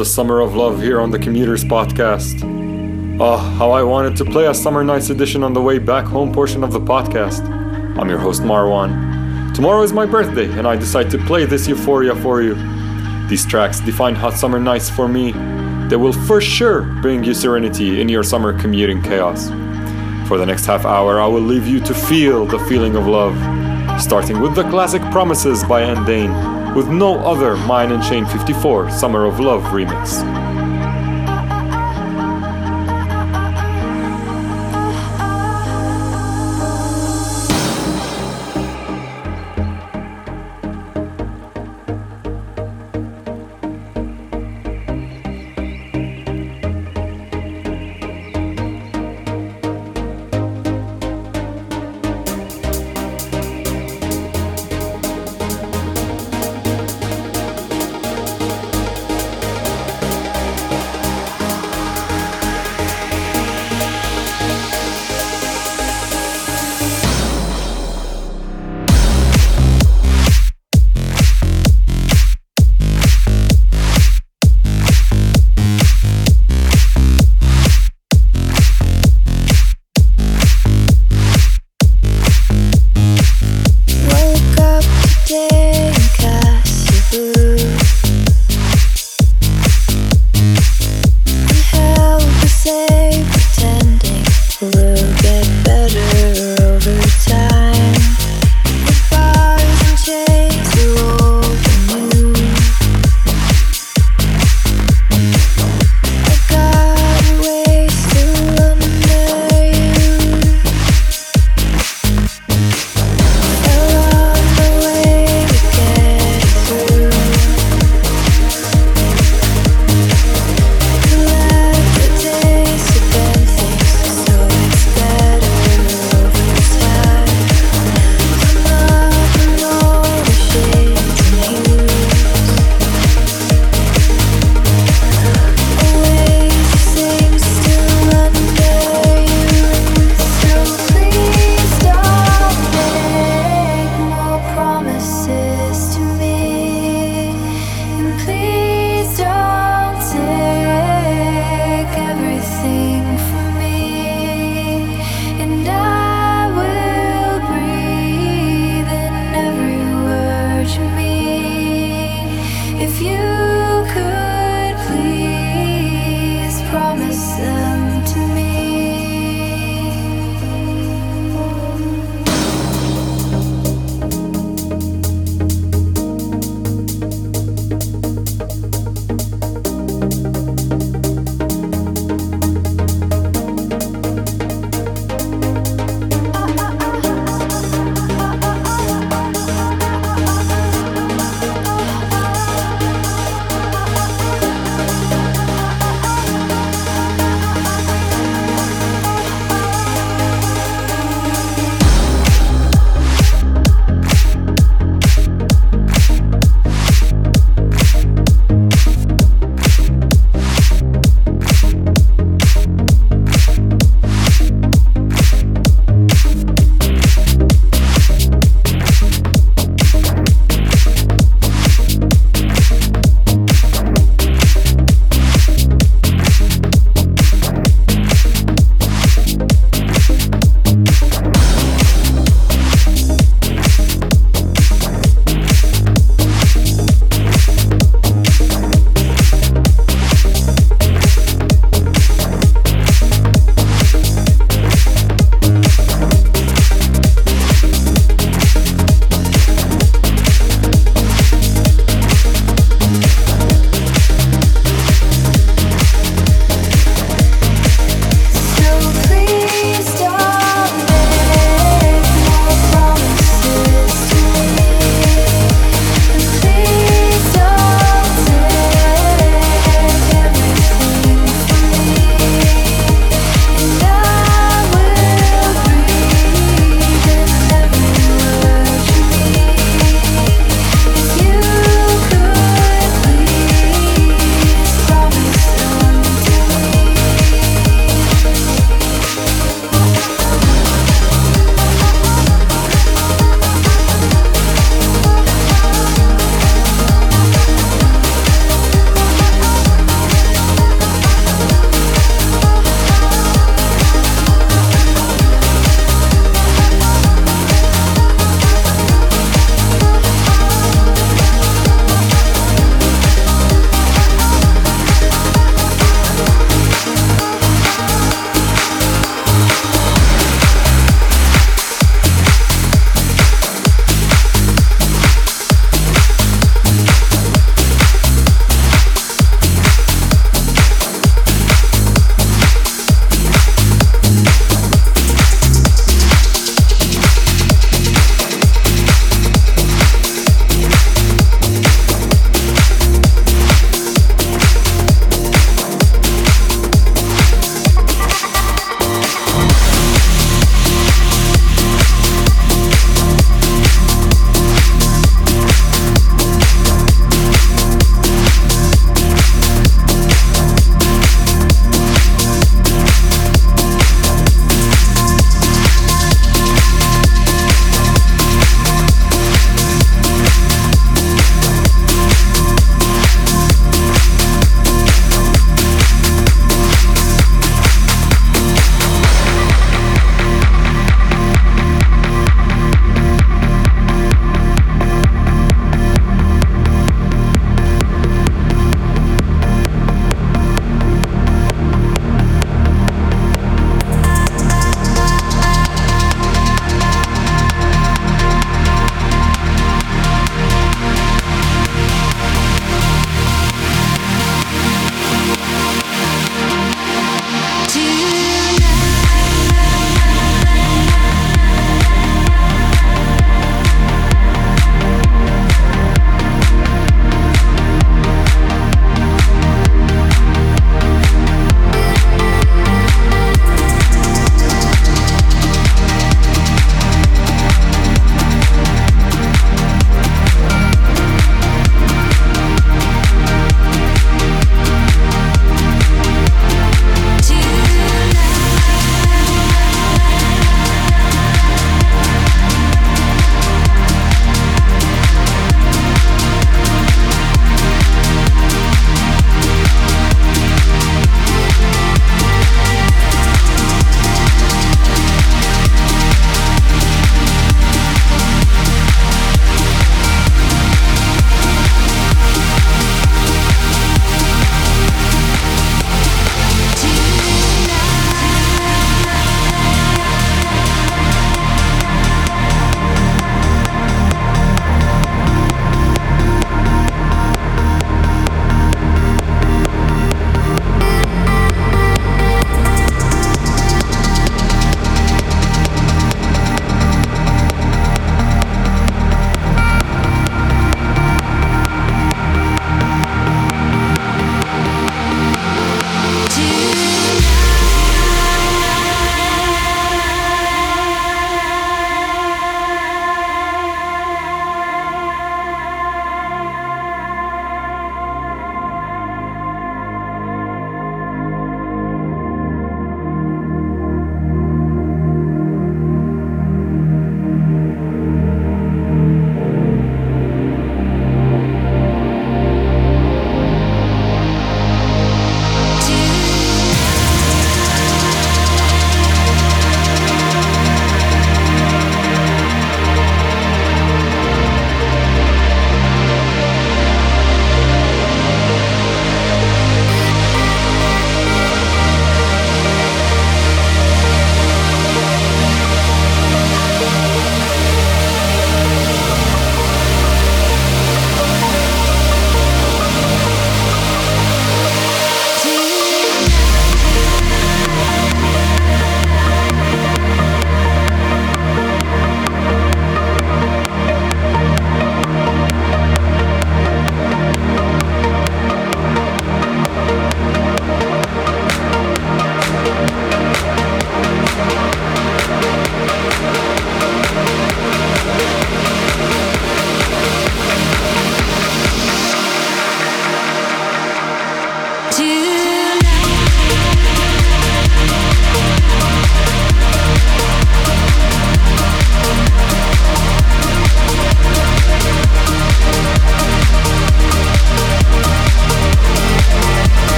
the summer of love here on the Commuters Podcast. Oh, how I wanted to play a Summer Nights edition on the way back home portion of the podcast. I'm your host Marwan. Tomorrow is my birthday, and I decide to play this euphoria for you. These tracks define hot summer nights for me. They will for sure bring you serenity in your summer commuting chaos. For the next half hour, I will leave you to feel the feeling of love, starting with the classic Promises by Andain, with no other Myon and Shane 54 Summer of Love remix.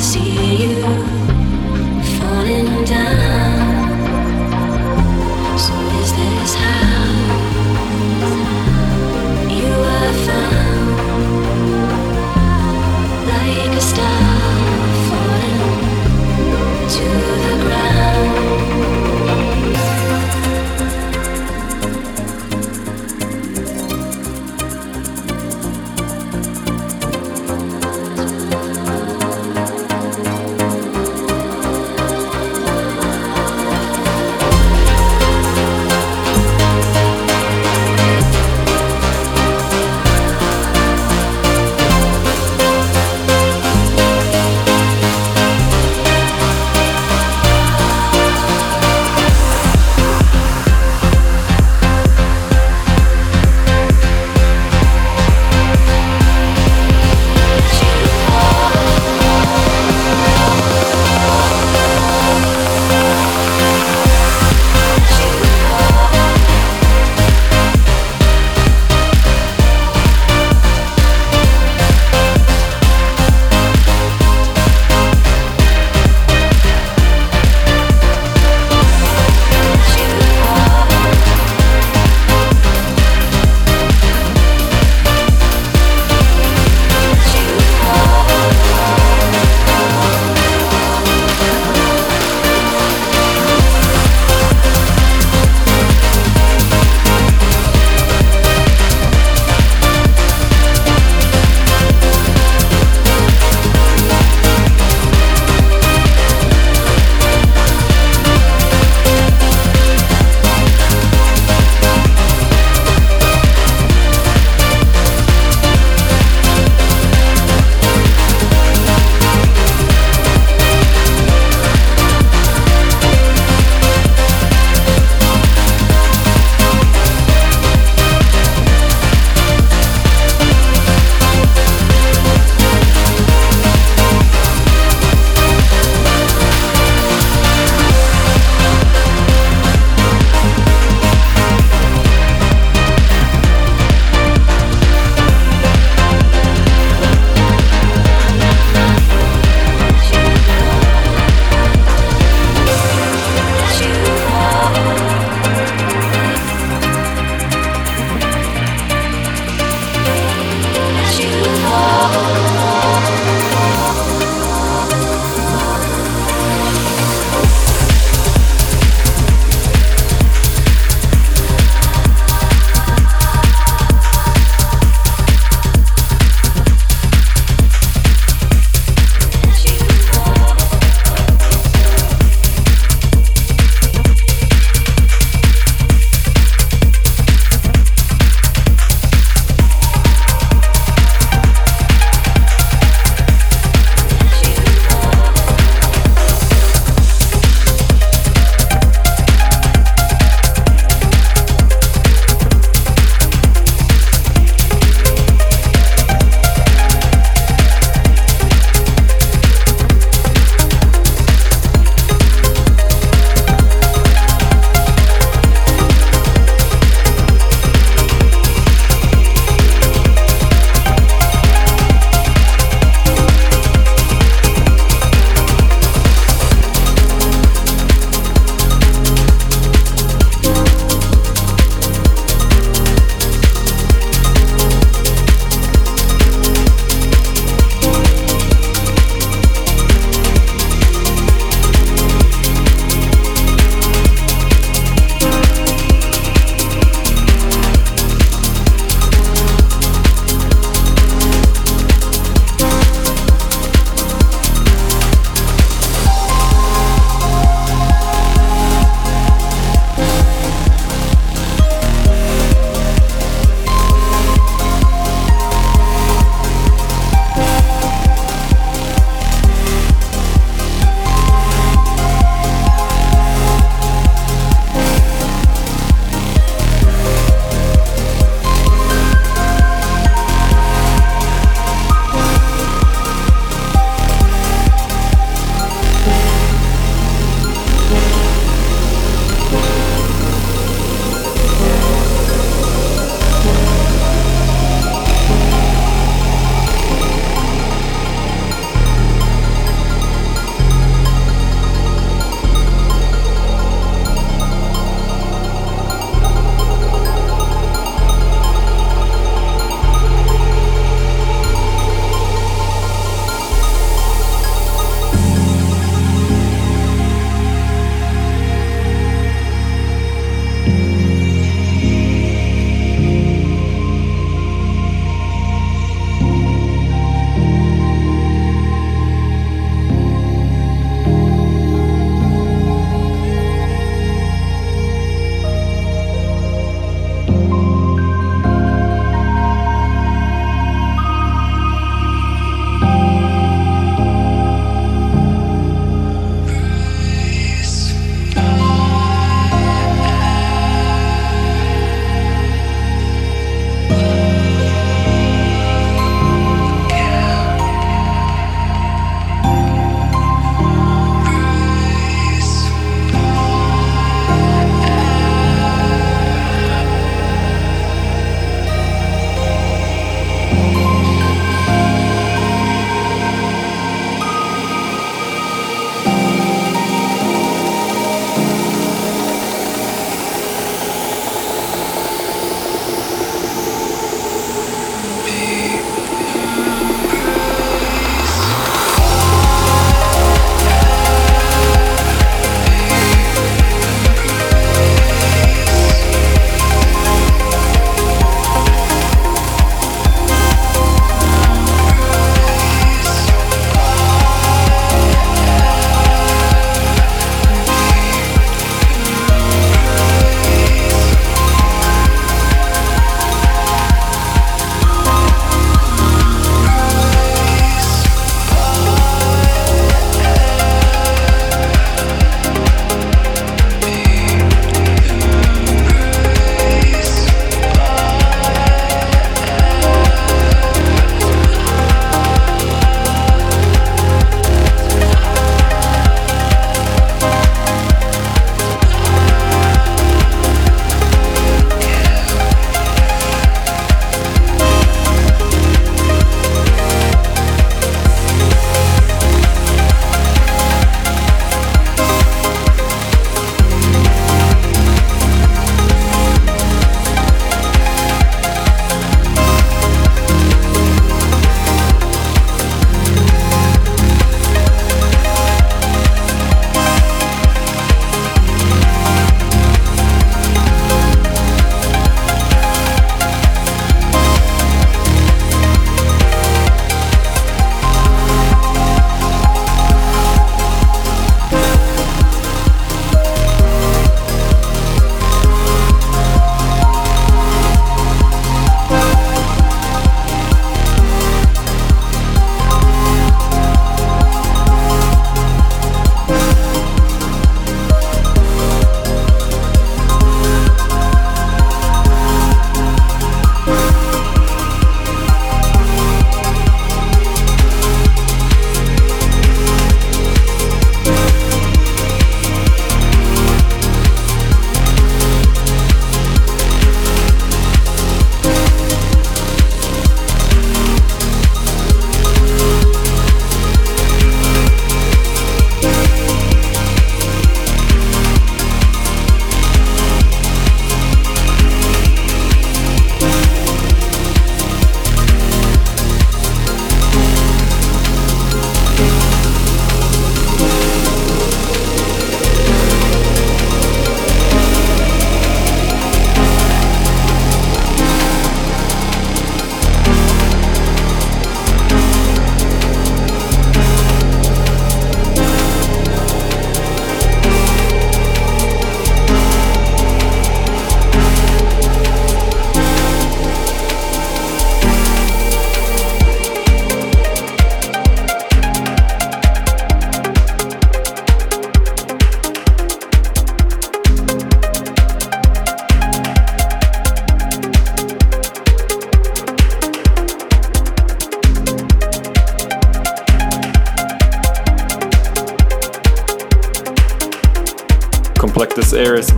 see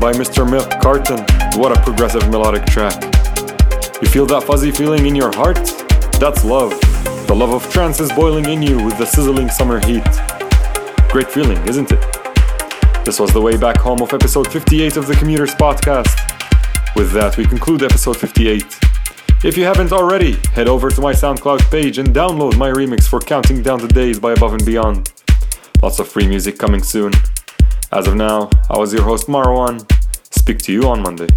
by Mr. Milk Carton. What a progressive melodic track. You feel that fuzzy feeling in your heart? That's love. The love of trance is boiling in you with the sizzling summer heat. Great feeling, isn't it? This was the way back home of episode 58 of the Commuters Podcast. With that, we conclude episode 58. If you haven't already, head over to my SoundCloud page and download my remix for Counting Down the Days by Above and Beyond. Lots of free music coming soon. As of now, I was your host Marwan. Speak to you on Monday.